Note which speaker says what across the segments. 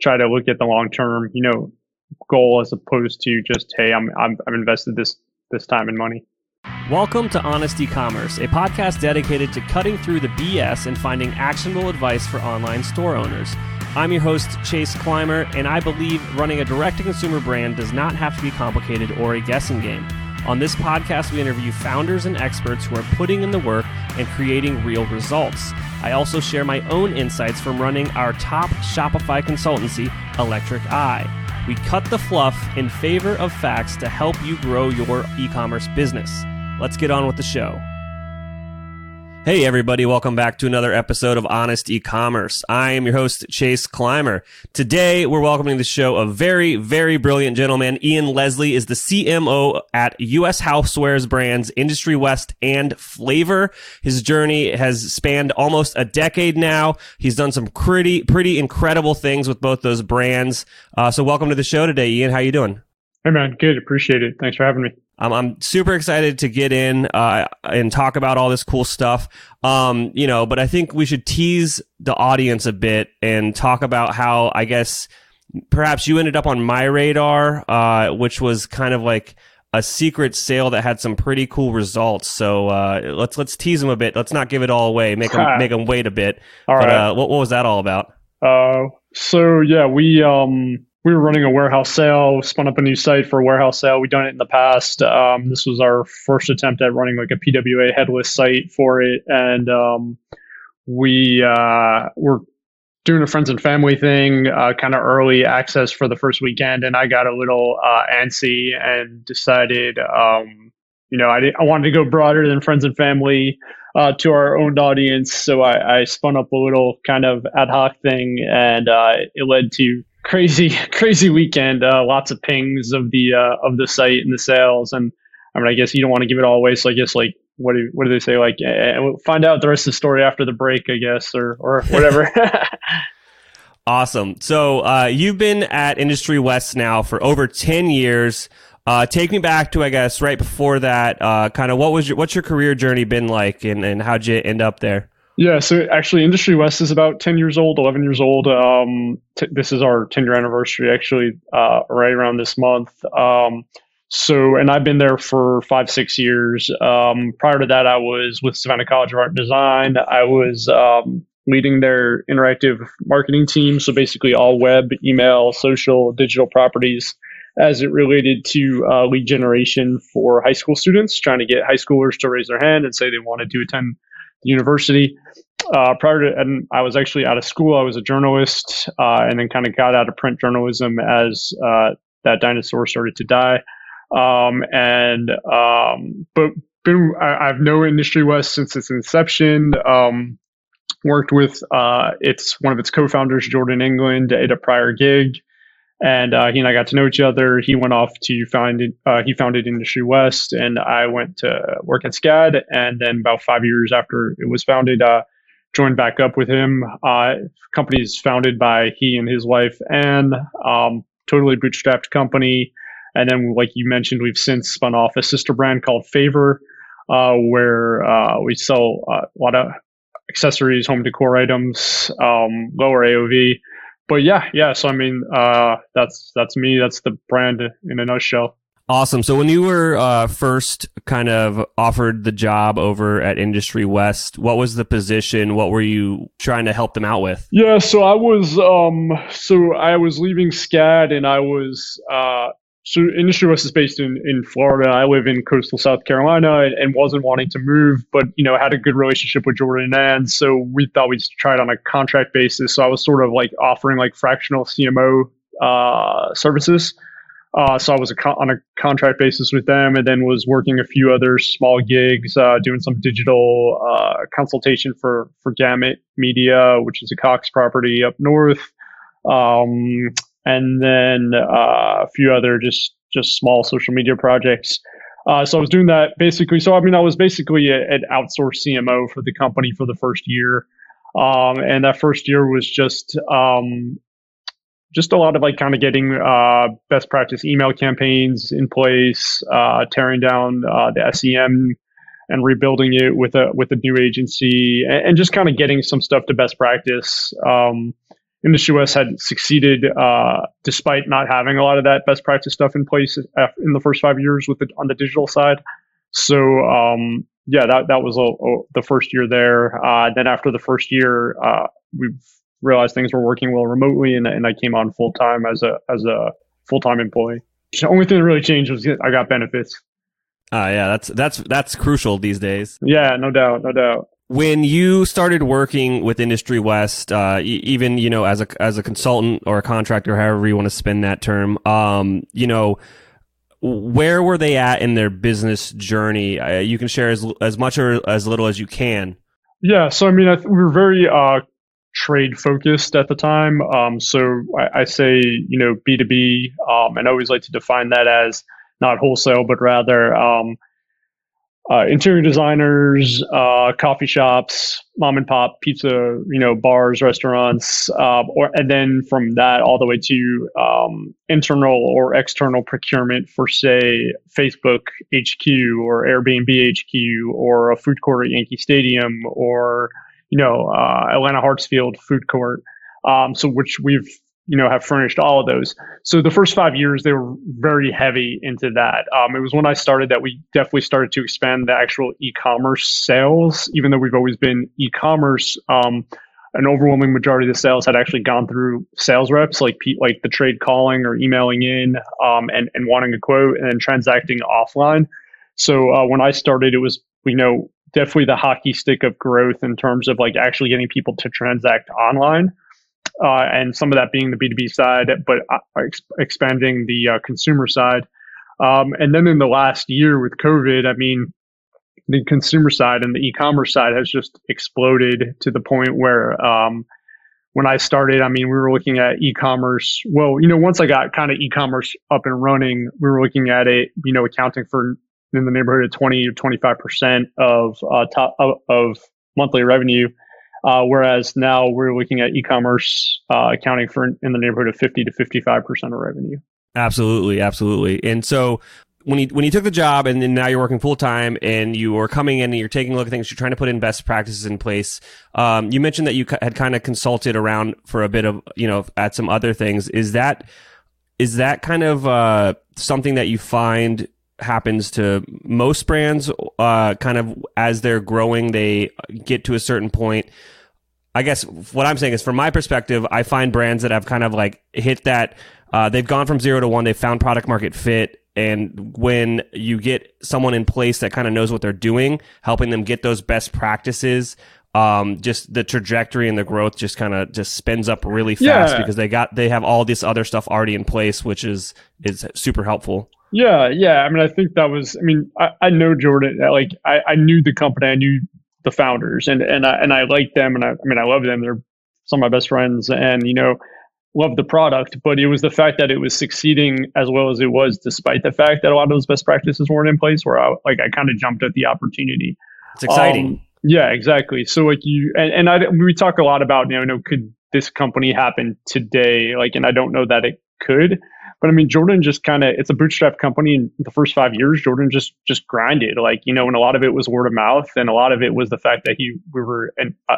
Speaker 1: try to look at the long term, you know, goal as opposed to just hey, I'm I'm I've invested this this time and money.
Speaker 2: Welcome to Honest E-commerce, a podcast dedicated to cutting through the BS and finding actionable advice for online store owners. I'm your host, Chase Clymer, and I believe running a direct-to-consumer brand does not have to be complicated or a guessing game. On this podcast, we interview founders and experts who are putting in the work and creating real results. I also share my own insights from running our top Shopify consultancy, Electric Eye. We cut the fluff in favor of facts to help you grow your e commerce business. Let's get on with the show. Hey, everybody, welcome back to another episode of Honest E-Commerce. I am your host, Chase Clymer. Today, we're welcoming to the show a very, very brilliant gentleman. Ian Leslie is the CMO at U.S. Housewares brands Industry West and Favor. His journey has spanned almost a decade now. He's done some pretty, pretty incredible things with both those brands. Uh, so welcome to the show today, Ian. How you doing?
Speaker 1: Hey, man. Good. Appreciate it. Thanks for having me.
Speaker 2: Um, I'm super excited to get in uh, and talk about all this cool stuff. Um, you know, but I think we should tease the audience a bit and talk about how I guess perhaps you ended up on my radar, uh, which was kind of like a secret sale that had some pretty cool results. So uh, let's let's tease them a bit. Let's not give it all away. Make them make them wait a bit.
Speaker 1: All
Speaker 2: but,
Speaker 1: right.
Speaker 2: uh, what, what was that all about?
Speaker 1: Uh, so yeah, we um we were running a warehouse sale, spun up a new site for a warehouse sale. We've done it in the past. Um, this was our first attempt at running like a PWA headless site for it, and um, we uh, were doing a friends and family thing, uh, kind of early access for the first weekend, and I got a little uh, antsy and decided, um, you know, I, I wanted to go broader than friends and family. Uh, to our own audience, so I, I, spun up a little kind of ad hoc thing, and uh, it led to crazy crazy weekend. Uh, lots of pings of the uh, of the site and the sales, and I mean, I guess you don't want to give it all away. So I guess like what do what do they say? Like, uh, we'll find out the rest of the story after the break, I guess, or or whatever.
Speaker 2: awesome. So uh, you've been at Industry West now for over ten years. Uh, take me back to, I guess, right before that. Uh, kind of what was your what's your career journey been like, and, and how'd you end up there?
Speaker 1: Yeah, so actually, Industry West is about 10 years old, 11 years old. Um, t- this is our 10 year anniversary, actually, uh, right around this month. Um, so, and I've been there for five, six years. Um, prior to that, I was with Savannah College of Art and Design. I was um, leading their interactive marketing team. So, basically, all web, email, social, digital properties as it related to uh, lead generation for high school students, trying to get high schoolers to raise their hand and say they wanted to attend university. Uh, prior to, and I was actually out of school. I was a journalist, uh, and then kind of got out of print journalism as uh, that dinosaur started to die. Um, and um, but been I, have known Industry West since its inception. Um, worked with uh, its one of its co-founders, Jordan England, at a prior gig and uh, he and I got to know each other. He went off to find uh, he founded Industry West, and I went to work at SCAD. And then about five years after it was founded, uh, joined back up with him. Uh, company is founded by he and his wife, and um, totally bootstrapped company. And then, like you mentioned, we've since spun off a sister brand called Favor, uh, where uh, we sell a lot of accessories, home decor items, um, lower AOV but yeah, yeah. So I mean, uh, that's that's me. That's the brand in a nutshell.
Speaker 2: Awesome. So when you were uh, first kind of offered the job over at Industry West, what was the position? What were you trying to help them out with?
Speaker 1: Yeah, so I was um, so I was leaving SCAD and I was uh, so Industry West is based in, in Florida. I live in coastal South Carolina and, and, wasn't wanting to move, but you know had a good relationship with Jordan and so we thought we'd try it on a contract basis. So I was sort of like offering like fractional CMO uh, services. Uh, so I was a on a contract basis with them, and then was working a few other small gigs, uh, doing some digital uh, consultation for for Gamut Media, which is a Cox property up north. Um, and then uh, a few other just just small social media projects. Uh, so I was doing that basically. So I mean, I was basically a, an outsourced CMO for the company for the first year, um, and that first year was just um, just a lot of like kind of getting uh, best practice email campaigns in place, uh, tearing down uh, the SEM and rebuilding it with a with a new agency, and, and just kind of getting some stuff to best practice. Um, Industry West had succeeded uh, despite not having a lot of that best practice stuff in place in the first five years with the, on the digital side. So um, yeah, that that was a, a, the first year there. Uh, then after the first year, uh, we realized things were working well remotely, and, and I came on full time as a as a full time employee. The only thing that really changed was I got benefits.
Speaker 2: Uh, yeah, that's that's that's crucial these days.
Speaker 1: Yeah, no doubt, no doubt
Speaker 2: when you started working with Industry West, uh, even you know as a as a consultant or a contractor, however you want to spin that term, um, you know, where were they at in their business journey? Uh, you can share as as much or as little as you can.
Speaker 1: Yeah, so I mean, I th- we were very uh, trade focused at the time. Um, so I, I, say you know B two B, um, and I always like to define that as not wholesale, but rather um, uh, interior designers, uh, coffee shops, mom and pop pizza, you know, bars, restaurants, uh, or and then from that all the way to um, internal or external procurement for say Facebook HQ or Airbnb HQ or a food court at Yankee Stadium or you know uh, Atlanta Hartsfield food court. Um, so which we've you know, have furnished all of those. So the first five years, they were very heavy into that. Um, it was when I started that we definitely started to expand the actual e-commerce sales, even though we've always been e-commerce. Um, an overwhelming majority of the sales had actually gone through sales reps, like like the trade calling or emailing in um, and and wanting a quote and then transacting offline. So uh, when I started, it was you know definitely the hockey stick of growth in terms of like actually getting people to transact online uh, and some of that being the B2B side, but uh, ex- expanding the uh, consumer side. Um, and then in the last year with COVID, I mean, the consumer side and the e-commerce side has just exploded to the point where um, when I started, I mean, we were looking at e-commerce. Well, you know, once I got kind of e-commerce up and running, we were looking at it, you know, accounting for in the neighborhood of 20 or 25 percent of uh, top of, of monthly revenue. Uh, whereas now we're looking at e-commerce uh, accounting for in the neighborhood of 50 to 55 percent of revenue.
Speaker 2: Absolutely, absolutely. And so when you when you took the job and then now you're working full time and you are coming in and you're taking a look at things, you're trying to put in best practices in place. Um, you mentioned that you had kind of consulted around for a bit of you know at some other things. Is that is that kind of uh, something that you find happens to most brands uh, kind of as they're growing they get to a certain point i guess what i'm saying is from my perspective i find brands that have kind of like hit that uh, they've gone from zero to one they've found product market fit and when you get someone in place that kind of knows what they're doing helping them get those best practices um, just the trajectory and the growth just kind of just spins up really fast yeah. because they got they have all this other stuff already in place which is is super helpful
Speaker 1: yeah, yeah. I mean, I think that was. I mean, I, I know Jordan. Like, I, I knew the company. I knew the founders, and and I and I like them, and I, I mean, I love them. They're some of my best friends, and you know, love the product. But it was the fact that it was succeeding as well as it was, despite the fact that a lot of those best practices weren't in place. Where I like, I kind of jumped at the opportunity.
Speaker 2: It's exciting. Um,
Speaker 1: yeah, exactly. So like you and and I we talk a lot about you know could this company happen today? Like, and I don't know that it could but I mean, Jordan just kind of it's a bootstrap company. In the first five years, Jordan just just grinded. Like you know, and a lot of it was word of mouth, and a lot of it was the fact that he we were an, a,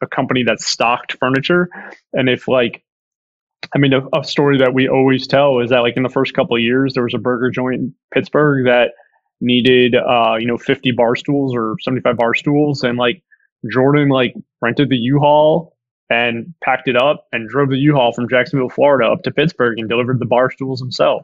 Speaker 1: a company that stocked furniture, and if like I mean, a, a, story that we always tell is that like in the first couple of years, there was a burger joint in Pittsburgh that needed, uh, you know, 50 bar stools or 75 bar stools. And like Jordan, like rented the U-Haul and packed it up and drove the U-Haul from Jacksonville, Florida up to Pittsburgh and delivered the bar stools himself.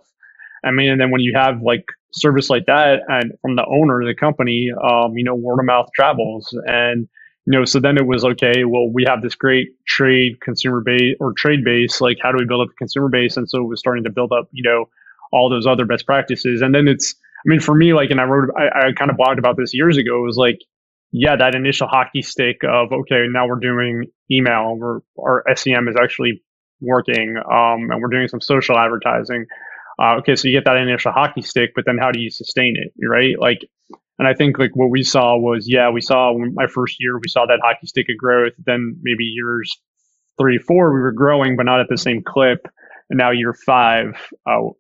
Speaker 1: I mean, and then when you have like service like that and from the owner of the company, um, you know, word of mouth travels. And, you know, so then it was okay, well, we have this great trade consumer base or trade base. Like, how do we build up a consumer base? And so it was starting to build up, you know, all those other best practices. And then it's, I mean, for me, like, and I wrote, I, I kind of blogged about this years ago. It was like, yeah, that initial hockey stick of okay, now we're doing email, we're, our SEM is actually working, um, and we're doing some social advertising. Uh, okay, so you get that initial hockey stick, but then how do you sustain it, right? Like, and I think like what we saw was, yeah, we saw my first year, we saw that hockey stick of growth. Then maybe years three, four, we were growing, but not at the same clip. And now year five, uh,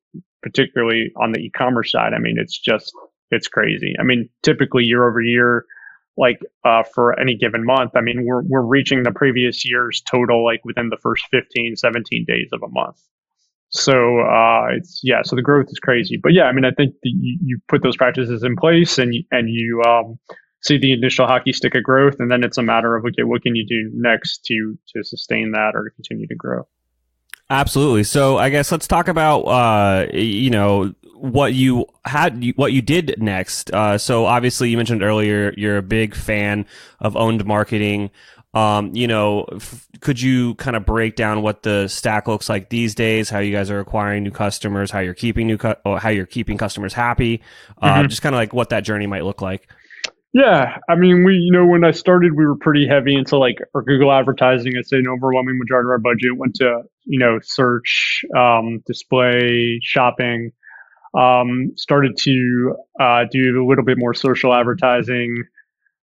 Speaker 1: particularly on the e-commerce side, I mean, it's just it's crazy. I mean, typically year over year like uh, for any given month. I mean, we're we're reaching the previous year's total like within the first 15, 17 days of a month. So uh, it's yeah, so the growth is crazy. But yeah, I mean, I think you, you put those practices in place and and you um, see the initial hockey stick of growth, and then it's a matter of okay, what can you do next to to sustain that or to continue to grow.
Speaker 2: Absolutely. So I guess let's talk about uh, you know what you had what you did next. Uh, so obviously you mentioned earlier you're a big fan of owned marketing. Um, you know, f- could you kind of break down what the stack looks like these days? How you guys are acquiring new customers? How you're keeping new cu- how you're keeping customers happy? Uh, mm-hmm. Just kind of like what that journey might look like.
Speaker 1: Yeah, I mean, we you know when I started, we were pretty heavy into like our Google advertising. I'd say an overwhelming majority of our budget went to you know search, um, display, shopping. Um, started to uh, do a little bit more social advertising,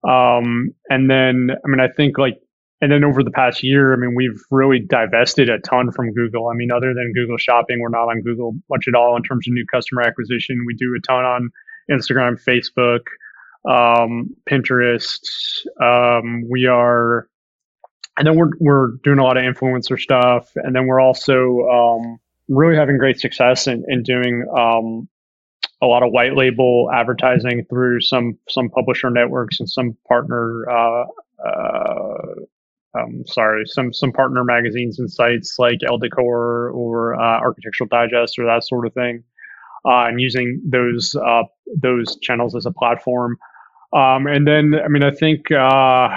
Speaker 1: um, and then I mean, I think like, and then over the past year, I mean, we've really divested a ton from Google. I mean, other than Google Shopping, we're not on Google much at all in terms of new customer acquisition. We do a ton on Instagram, Facebook um, Pinterest. Um, we are, and then we're we're doing a lot of influencer stuff, and then we're also um, really having great success in, in doing um, a lot of white label advertising through some some publisher networks and some partner. Uh, uh, um, sorry, some some partner magazines and sites like Elle Decor or uh, Architectural Digest or that sort of thing, uh, and using those uh, those channels as a platform. Um, and then, I mean, I think, uh,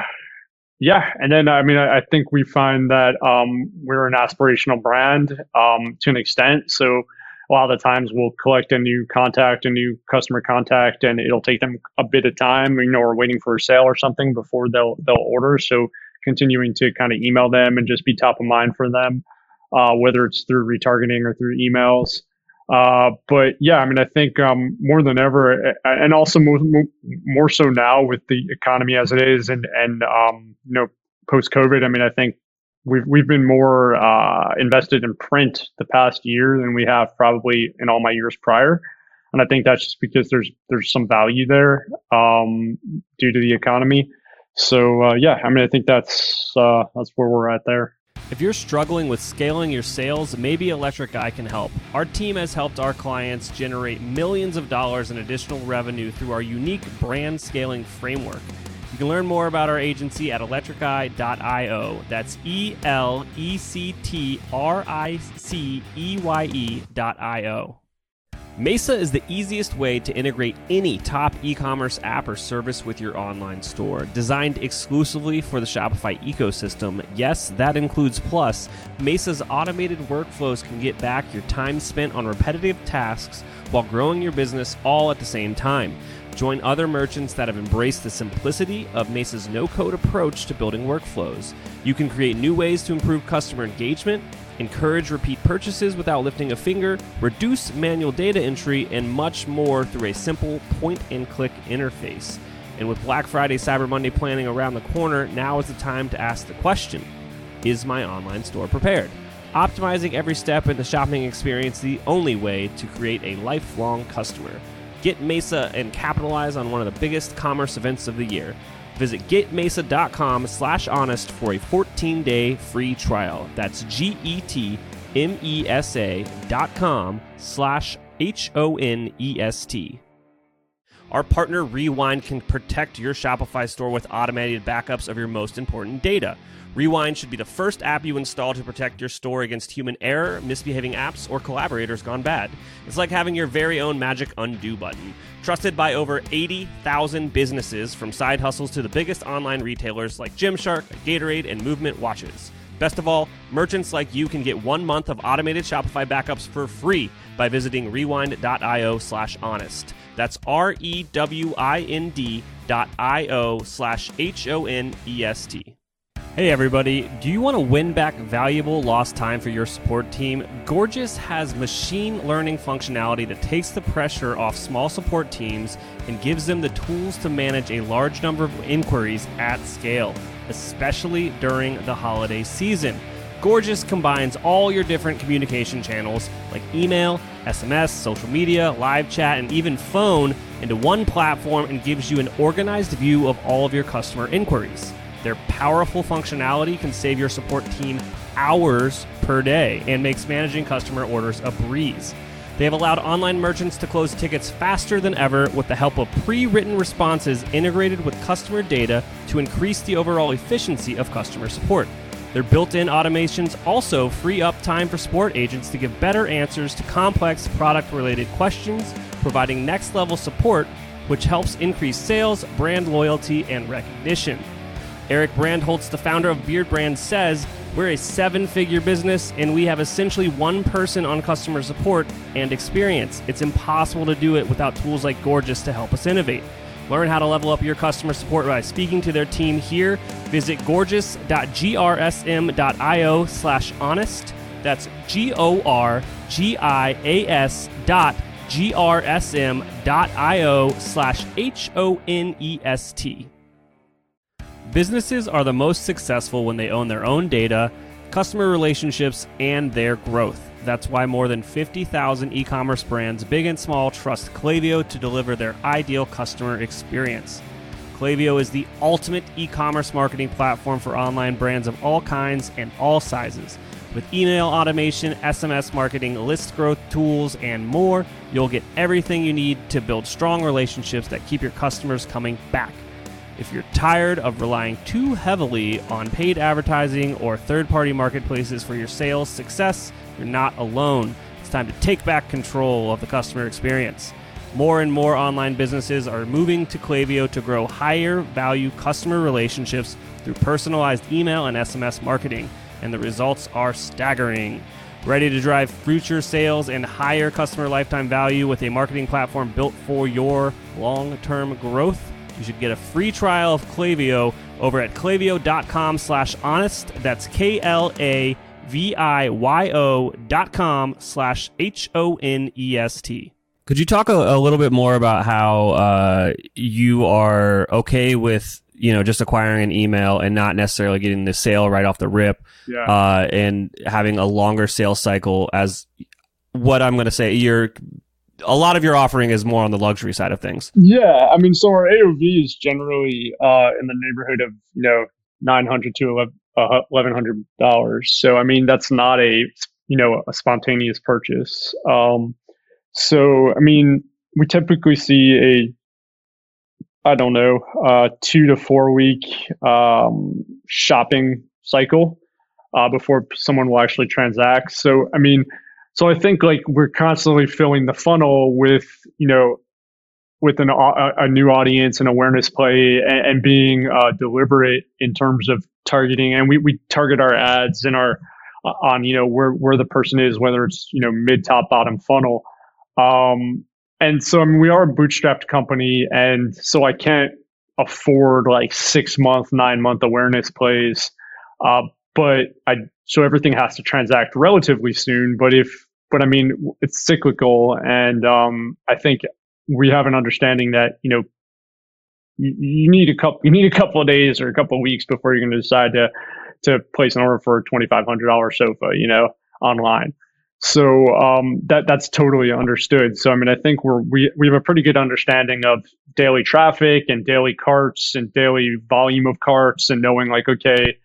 Speaker 1: yeah, and then I mean, I, I think we find that um, we're an aspirational brand um, to an extent. So a lot of the times we'll collect a new contact, a new customer contact, and it'll take them a bit of time. You know, we're waiting for a sale or something before they'll they'll order. So continuing to kind of email them and just be top of mind for them, uh, whether it's through retargeting or through emails. Uh, but yeah, I mean, I think um, more than ever, and also more, more so now with the economy as it is, and and um, you know, post COVID. I mean, I think we've we've been more uh, invested in print the past year than we have probably in all my years prior, and I think that's just because there's there's some value there um, due to the economy. So uh, yeah, I mean, I think that's uh, that's where we're at there.
Speaker 2: If you're struggling with scaling your sales, maybe Electric Eye can help. Our team has helped our clients generate millions of dollars in additional revenue through our unique brand scaling framework. You can learn more about our agency at electriceye.io. That's E L E C T R I C E Y E.io. Mesa is the easiest way to integrate any top e commerce app or service with your online store. Designed exclusively for the Shopify ecosystem, yes, that includes Plus, Mesa's automated workflows can get back your time spent on repetitive tasks while growing your business all at the same time. Join other merchants that have embraced the simplicity of Mesa's no code approach to building workflows. You can create new ways to improve customer engagement encourage repeat purchases without lifting a finger, reduce manual data entry, and much more through a simple point and click interface. And with Black Friday, Cyber Monday planning around the corner, now is the time to ask the question Is my online store prepared? Optimizing every step in the shopping experience the only way to create a lifelong customer. Get Mesa and capitalize on one of the biggest commerce events of the year. Visit getmesa.com slash honest for a 14-day free trial. That's G-E-T-M-E-S-A dot com slash H-O-N-E-S-T. Our partner Rewind can protect your Shopify store with automated backups of your most important data – Rewind should be the first app you install to protect your store against human error, misbehaving apps, or collaborators gone bad. It's like having your very own magic undo button. Trusted by over 80,000 businesses, from side hustles to the biggest online retailers like Gymshark, Gatorade, and Movement Watches. Best of all, merchants like you can get one month of automated Shopify backups for free by visiting rewind.io slash honest. That's R-E-W-I-N-D dot I-O slash H-O-N-E-S-T. Hey everybody, do you want to win back valuable lost time for your support team? Gorgias has machine learning functionality that takes the pressure off small support teams and gives them the tools to manage a large number of inquiries at scale, especially during the holiday season. Gorgias combines all your different communication channels like email, SMS, social media, live chat, and even phone into one platform and gives you an organized view of all of your customer inquiries. Their powerful functionality can save your support team hours per day and makes managing customer orders a breeze. They have allowed online merchants to close tickets faster than ever with the help of pre written responses integrated with customer data to increase the overall efficiency of customer support. Their built in automations also free up time for support agents to give better answers to complex product related questions, providing next level support, which helps increase sales, brand loyalty, and recognition. Eric Bandholz, the founder of Beardbrand, says, We're a seven figure business and we have essentially one person on customer support and experience. It's impossible to do it without tools like Gorgias to help us innovate. Learn how to level up your customer support by speaking to their team here. Visit gorgias.grsm.io slash honest. That's G O R G I A S dot grsm.io slash H O N E S T. Businesses are the most successful when they own their own data, customer relationships, and their growth. That's why more than 50,000 e commerce brands, big and small, trust Klaviyo to deliver their ideal customer experience. Klaviyo is the ultimate e commerce marketing platform for online brands of all kinds and all sizes. With email automation, SMS marketing, list growth tools, and more, you'll get everything you need to build strong relationships that keep your customers coming back. If you're tired of relying too heavily on paid advertising or third party marketplaces for your sales success, you're not alone. It's time to take back control of the customer experience. More and more online businesses are moving to Klaviyo to grow higher value customer relationships through personalized email and SMS marketing, and the results are staggering. Ready to drive future sales and higher customer lifetime value with a marketing platform built for your long term growth? You should get a free trial of Klaviyo over at klaviyo.com slash honest. That's K L A V I Y O dot com slash H O N E S T. Could you talk a, a, little bit more about how uh, you are okay with you know just acquiring an email and not necessarily getting the sale right off the rip,
Speaker 1: Yeah.
Speaker 2: uh, and having a longer sales cycle as what I'm going to say you're a lot of your offering is more on the luxury side of things.
Speaker 1: Yeah, I mean, so our AOV is generally uh, in the neighborhood of you know nine hundred to eleven hundred dollars. So I mean, that's not a you know a spontaneous purchase. Um, so I mean, we typically see a I don't know uh, two to four week um, shopping cycle uh, before someone will actually transact. So I mean so I think like we're constantly filling the funnel with you know with an, a, a new audience and awareness play and, and being uh, deliberate in terms of targeting. And we, we target our ads and our uh, on you know where where the person is whether it's you know mid top bottom funnel. Um and so I mean we are a bootstrapped company and so I can't afford like six month nine month awareness plays. Uh, but I so everything has to transact relatively soon. But if but I mean it's cyclical, and um, I think we have an understanding that you know you, need a couple you need a couple of days or a couple of weeks before you're going to decide to to place an order for a twenty five hundred dollar sofa, you know, online. So um, that that's totally understood. So I mean, I think we're we we have a pretty good understanding of daily traffic and daily carts and daily volume of carts and knowing like okay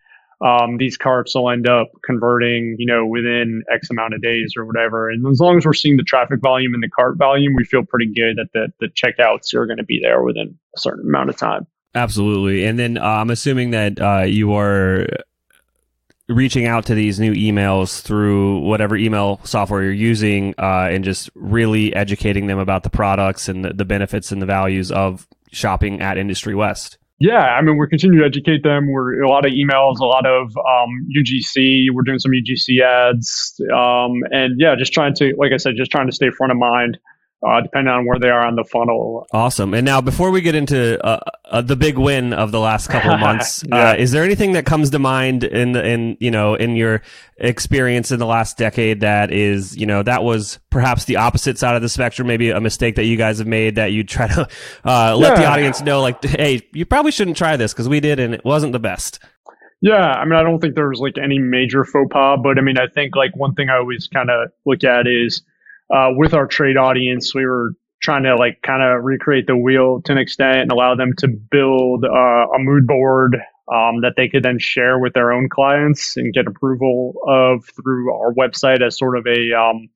Speaker 1: um, these carts will end up converting, you know, within X amount of days or whatever. And as long as we're seeing the traffic volume and the cart volume, we feel pretty good that the, the checkouts are going to be there within a certain amount of time.
Speaker 2: Absolutely. And then uh, I'm assuming that uh, you are reaching out to these new emails through whatever email software you're using uh, and just really educating them about the products and the, the benefits and the values of shopping at Industry West.
Speaker 1: Yeah, I mean, we're continuing to educate them. We're a lot of emails, a lot of um, UGC. We're doing some UGC ads, um, and yeah, just trying to, like I said, just trying to stay front of mind uh, depending on where they are on the funnel.
Speaker 2: Awesome. And now, before we get into uh, uh, the big win of the last couple of months,
Speaker 1: Yeah.
Speaker 2: uh, is there anything that comes to mind in the, in you know in your experience in the last decade that is you know that was perhaps the opposite side of the spectrum, maybe a mistake that you guys have made that you try to uh, let the audience know, like, hey, you probably shouldn't try this because we did and it wasn't the best.
Speaker 1: Yeah, I mean, I don't think there was like any major faux pas, but I mean, I think like one thing I always kind of look at is uh, with our trade audience, we were trying to like kind of recreate the wheel to an extent and allow them to build uh, a mood board um, that they could then share with their own clients and get approval of through our website as sort of a um,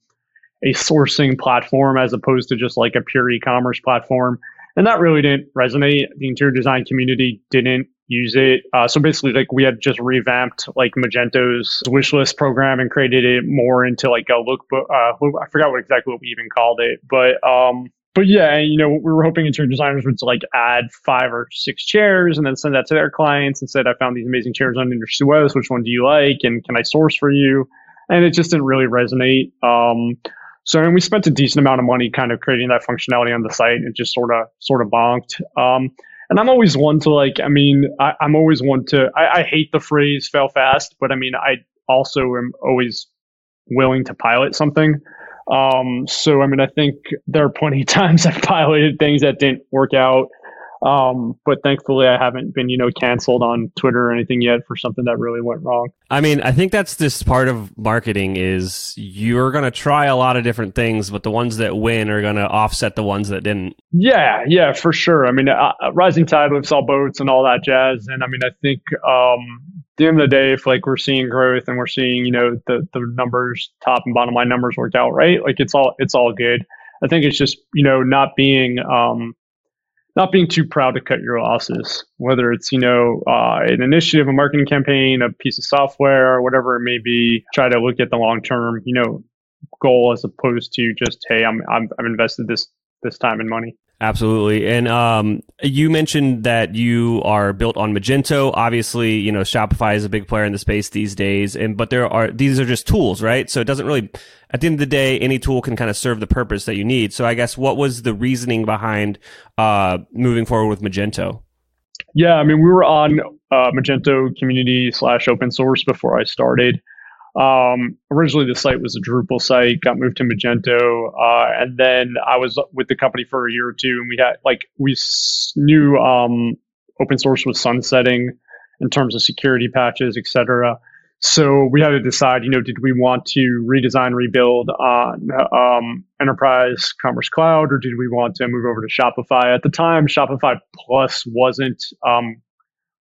Speaker 1: a sourcing platform as opposed to just like a pure e-commerce platform. And that really didn't resonate. The interior design community didn't use it. Uh, so basically, like we had just revamped like Magento's wish list program and created it more into like a lookbook. Uh, I forgot what exactly what we even called it, but um, but yeah, you know, we were hoping interior designers would like add five or six chairs and then send that to their clients and said, I found these amazing chairs on Suez. Which one do you like? And can I source for you? And it just didn't really resonate. Um, so and we spent a decent amount of money kind of creating that functionality on the site. And just sort of sort of bonked. Um, and I'm always one to like. I mean, I, am always one to. I, I hate the phrase "fail fast," but I mean, I also am always willing to pilot something. Um, so, I mean, I think there are plenty of times I've piloted things that didn't work out. Um, but thankfully, I haven't been, you know, canceled on Twitter or anything yet for something that really went wrong.
Speaker 2: I mean, I think that's this part of marketing is you're going to try a lot of different things, but the ones that win are going to offset the ones that didn't.
Speaker 1: Yeah, yeah, for sure. I mean, uh, rising tide lifts all boats and all that jazz. And I mean, I think um, the end of the day, if like we're seeing growth and we're seeing, you know, the the numbers, top and bottom line numbers work out right, like it's all it's all good. I think it's just you know not being um, not being too proud to cut your losses, whether it's, you know, uh, an initiative, a marketing campaign, a piece of software, whatever it may be, try to look at the long term, you know, goal as opposed to just, hey, I'm, I'm, I've invested this, this time and money.
Speaker 2: Absolutely. And um, you mentioned that you are built on Magento. Obviously, you know, Shopify is a big player in the space these days. And but there are these are just tools, right? So it doesn't really at the end of the day, any tool can kind of serve the purpose that you need. So I guess what was the reasoning behind uh, moving forward with Magento?
Speaker 1: Yeah, I mean, we were on uh, Magento community slash open source before I started. Um, originally, the site was a Drupal site, got moved to Magento, uh, and then I was with the company for a year or two, and we had like we knew um, open source was sunsetting in terms of security patches, et cetera. So we had to decide, you know, did we want to redesign, rebuild on um, Enterprise Commerce Cloud, or did we want to move over to Shopify? At the time, Shopify Plus wasn't um,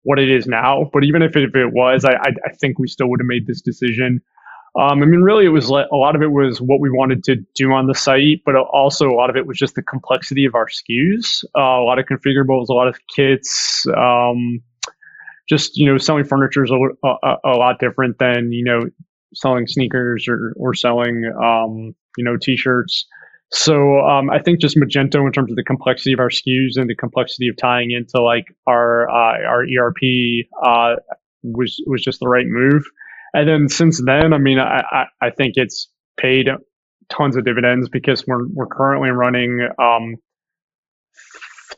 Speaker 1: what it is now. But even if it, if it was, I, I, think we still would have made this decision. Um, I mean, really, it was a lot of it was what we wanted to do on the site, but also a lot of it was just the complexity of our SKUs. Uh, a lot of configurables, a lot of kits. Um, just you know, selling furniture is a, a, a, lot different than you know selling sneakers or or selling um, you know t-shirts. So um, I think just Magento in terms of the complexity of our SKUs and the complexity of tying into like our uh, our ERP uh, was was just the right move. And then since then, I mean, I, I, I think it's paid tons of dividends because we're we're currently running um,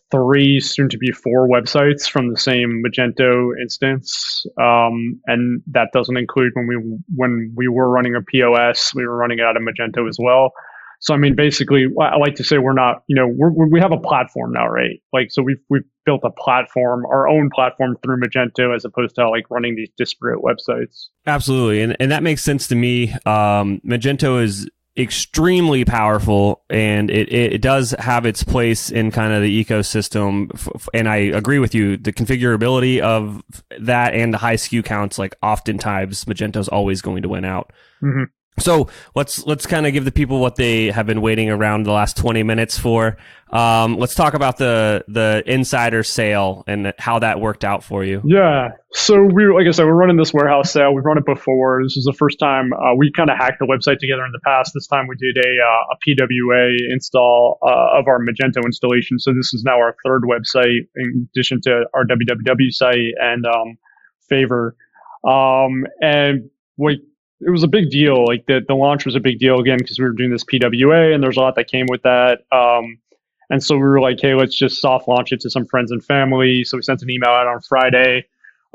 Speaker 1: three, soon to be four websites from the same Magento instance, um, and that doesn't include when we when we were running a POS, we were running it out of Magento as well. So I mean, basically, I like to say we're not, you know, we're, we have a platform now, right? Like, so we've we've built a platform, our own platform through Magento, as opposed to like running these disparate websites.
Speaker 2: Absolutely, and and that makes sense to me. Um, Magento is extremely powerful and it, it does have its place in kind of the ecosystem and i agree with you the configurability of that and the high SKU counts like oftentimes magento's always going to win out
Speaker 1: mm-hmm.
Speaker 2: So let's let's kind of give the people what they have been waiting around the last twenty minutes for. Um, let's talk about the the insider sale and how that worked out for you.
Speaker 1: Yeah. So we, like I said, we're running this warehouse sale. We've run it before. This is the first time uh, we kind of hacked the website together in the past. This time we did a uh, a PWA install uh, of our Magento installation. So this is now our third website in addition to our www site and um, Favor. Um, and we it was a big deal. Like the, the launch was a big deal again because we were doing this PWA and there's a lot that came with that. Um, and so we were like, hey, let's just soft launch it to some friends and family. So we sent an email out on Friday.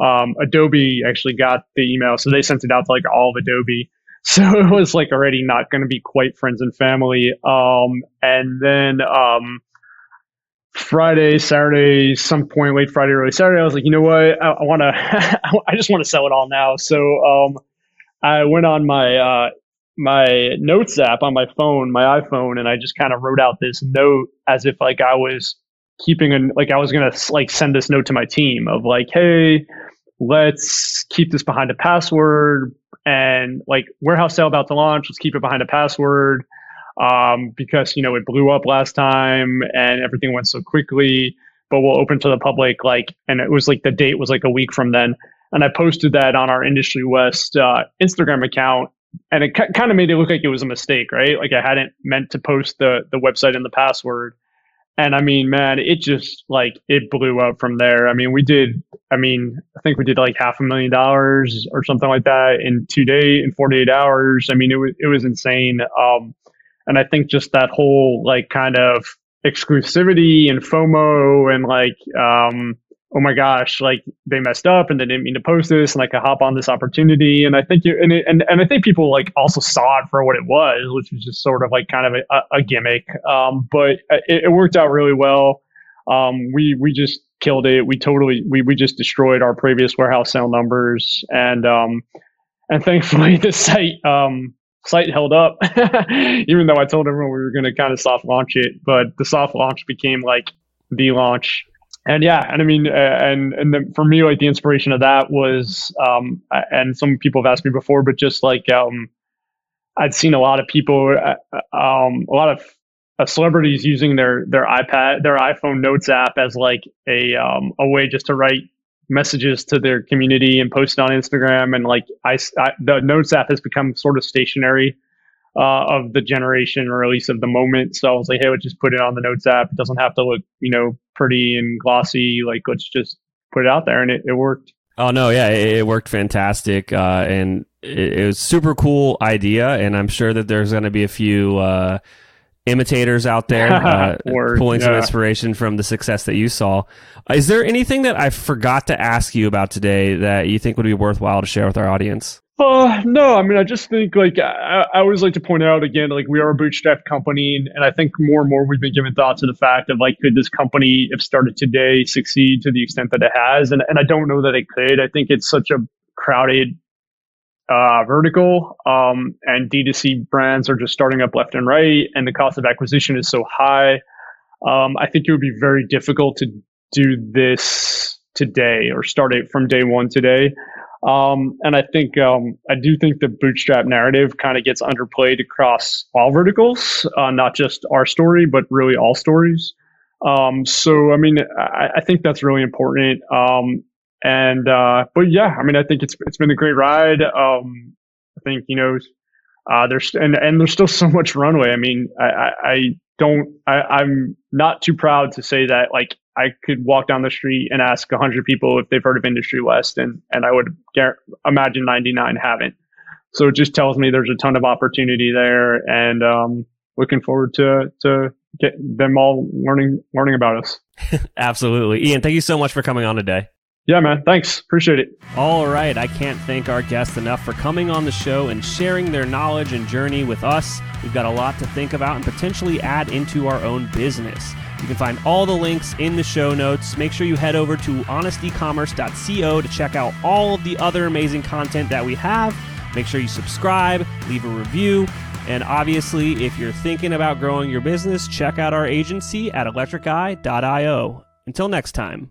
Speaker 1: Um, Adobe actually got the email, so they sent it out to like all of Adobe. So it was like already not going to be quite friends and family. Um, and then um, Friday, Saturday, some point late Friday, early Saturday, I was like, you know what? I, I want to, I just want to sell it all now. So um, I went on my uh, my notes app on my phone, my iPhone, and I just kind of wrote out this note as if like I was keeping an like I was gonna like send this note to my team of like, hey, let's keep this behind a password and like warehouse sale about to launch. Let's keep it behind a password um, because you know it blew up last time and everything went so quickly. But we'll open to the public like, and it was like the date was like a week from then. And I posted that on our Industry West uh, Instagram account, and it kind of made it look like it was a mistake, right? Like I hadn't meant to post the the website and the password. And I mean, man, it just like it blew up from there. I mean, we did. I mean, I think we did like half a million dollars or something like that in two days, in forty eight hours. I mean, it was it was insane. Um, and I think just that whole like kind of exclusivity and FOMO and like, um, oh my gosh, like they messed up and they didn't mean to post this and like I hop on this opportunity. And I think you, and, it, and, and I think people like also saw it for what it was, which was just sort of like kind of a, a gimmick. Um, but it, it, worked out really well. Um, we, we just killed it. We totally, we, we just destroyed our previous warehouse sale numbers. And, um, and thankfully the site, um, site held up, even though I told everyone we were going to kind of soft launch it. But the soft launch became like the launch. And yeah, and I mean, and and the, for me, like the inspiration of that was, um, and some people have asked me before, but just like um, I'd seen a lot of people, uh, um, a lot of uh, celebrities using their their iPad, their iPhone Notes app as like a um, a way just to write messages to their community and post it on Instagram. And like I, I the Notes app has become sort of stationery uh, of the generation or at least of the moment. So I was like, hey, let's just put it on the Notes app. It doesn't have to look, you know, pretty and glossy. Like let's just put it out there, and it, it worked.
Speaker 2: Oh no, yeah, it, it worked fantastic, uh, and it, it, was super cool idea. And I'm sure that there's going to be a few. Uh, imitators out there uh, Word, pulling yeah. some inspiration from the success that you saw. Is there anything that I forgot to ask you about today that you think would be worthwhile to share with our audience?
Speaker 1: Uh, no, I mean, I just think like I, I always like to point out again, like we are a bootstrap company, and, and I think more and more we've been given thought to the fact of like, could this company, if started today, succeed to the extent that it has? And and I don't know that it could. I think it's such a crowded uh, vertical, um, and D2C brands are just starting up left and right, and the cost of acquisition is so high. Um, I think it would be very difficult to do this today or start it from day one today. Um, and I think um, I do think the bootstrap narrative kind of gets underplayed across all verticals, uh, not just our story, but really all stories. Um, so I mean, I, I, think that's really important. Um, and uh, but yeah, I mean, I think it's it's been a great ride. Um, I think you know, uh, there's and and there's still so much runway. I mean, I I, I don't I, I'm not too proud to say that like I could walk down the street and ask 100 people if they've heard of Industry West, and and I would gar- imagine 99 haven't. So it just tells me there's a ton of opportunity there, and um, looking forward to to get them all learning learning about us.
Speaker 2: Absolutely, Ian. Thank you so much for coming on today.
Speaker 1: Yeah, man. Thanks. Appreciate it.
Speaker 2: All right. I can't thank our guests enough for coming on the show and sharing their knowledge and journey with us. We've got a lot to think about and potentially add into our own business. You can find all the links in the show notes. Make sure you head over to honestecommerce.co to check out all of the other amazing content that we have. Make sure you subscribe, leave a review, and obviously, if you're thinking about growing your business, check out our agency at electriceye.io. Until next time.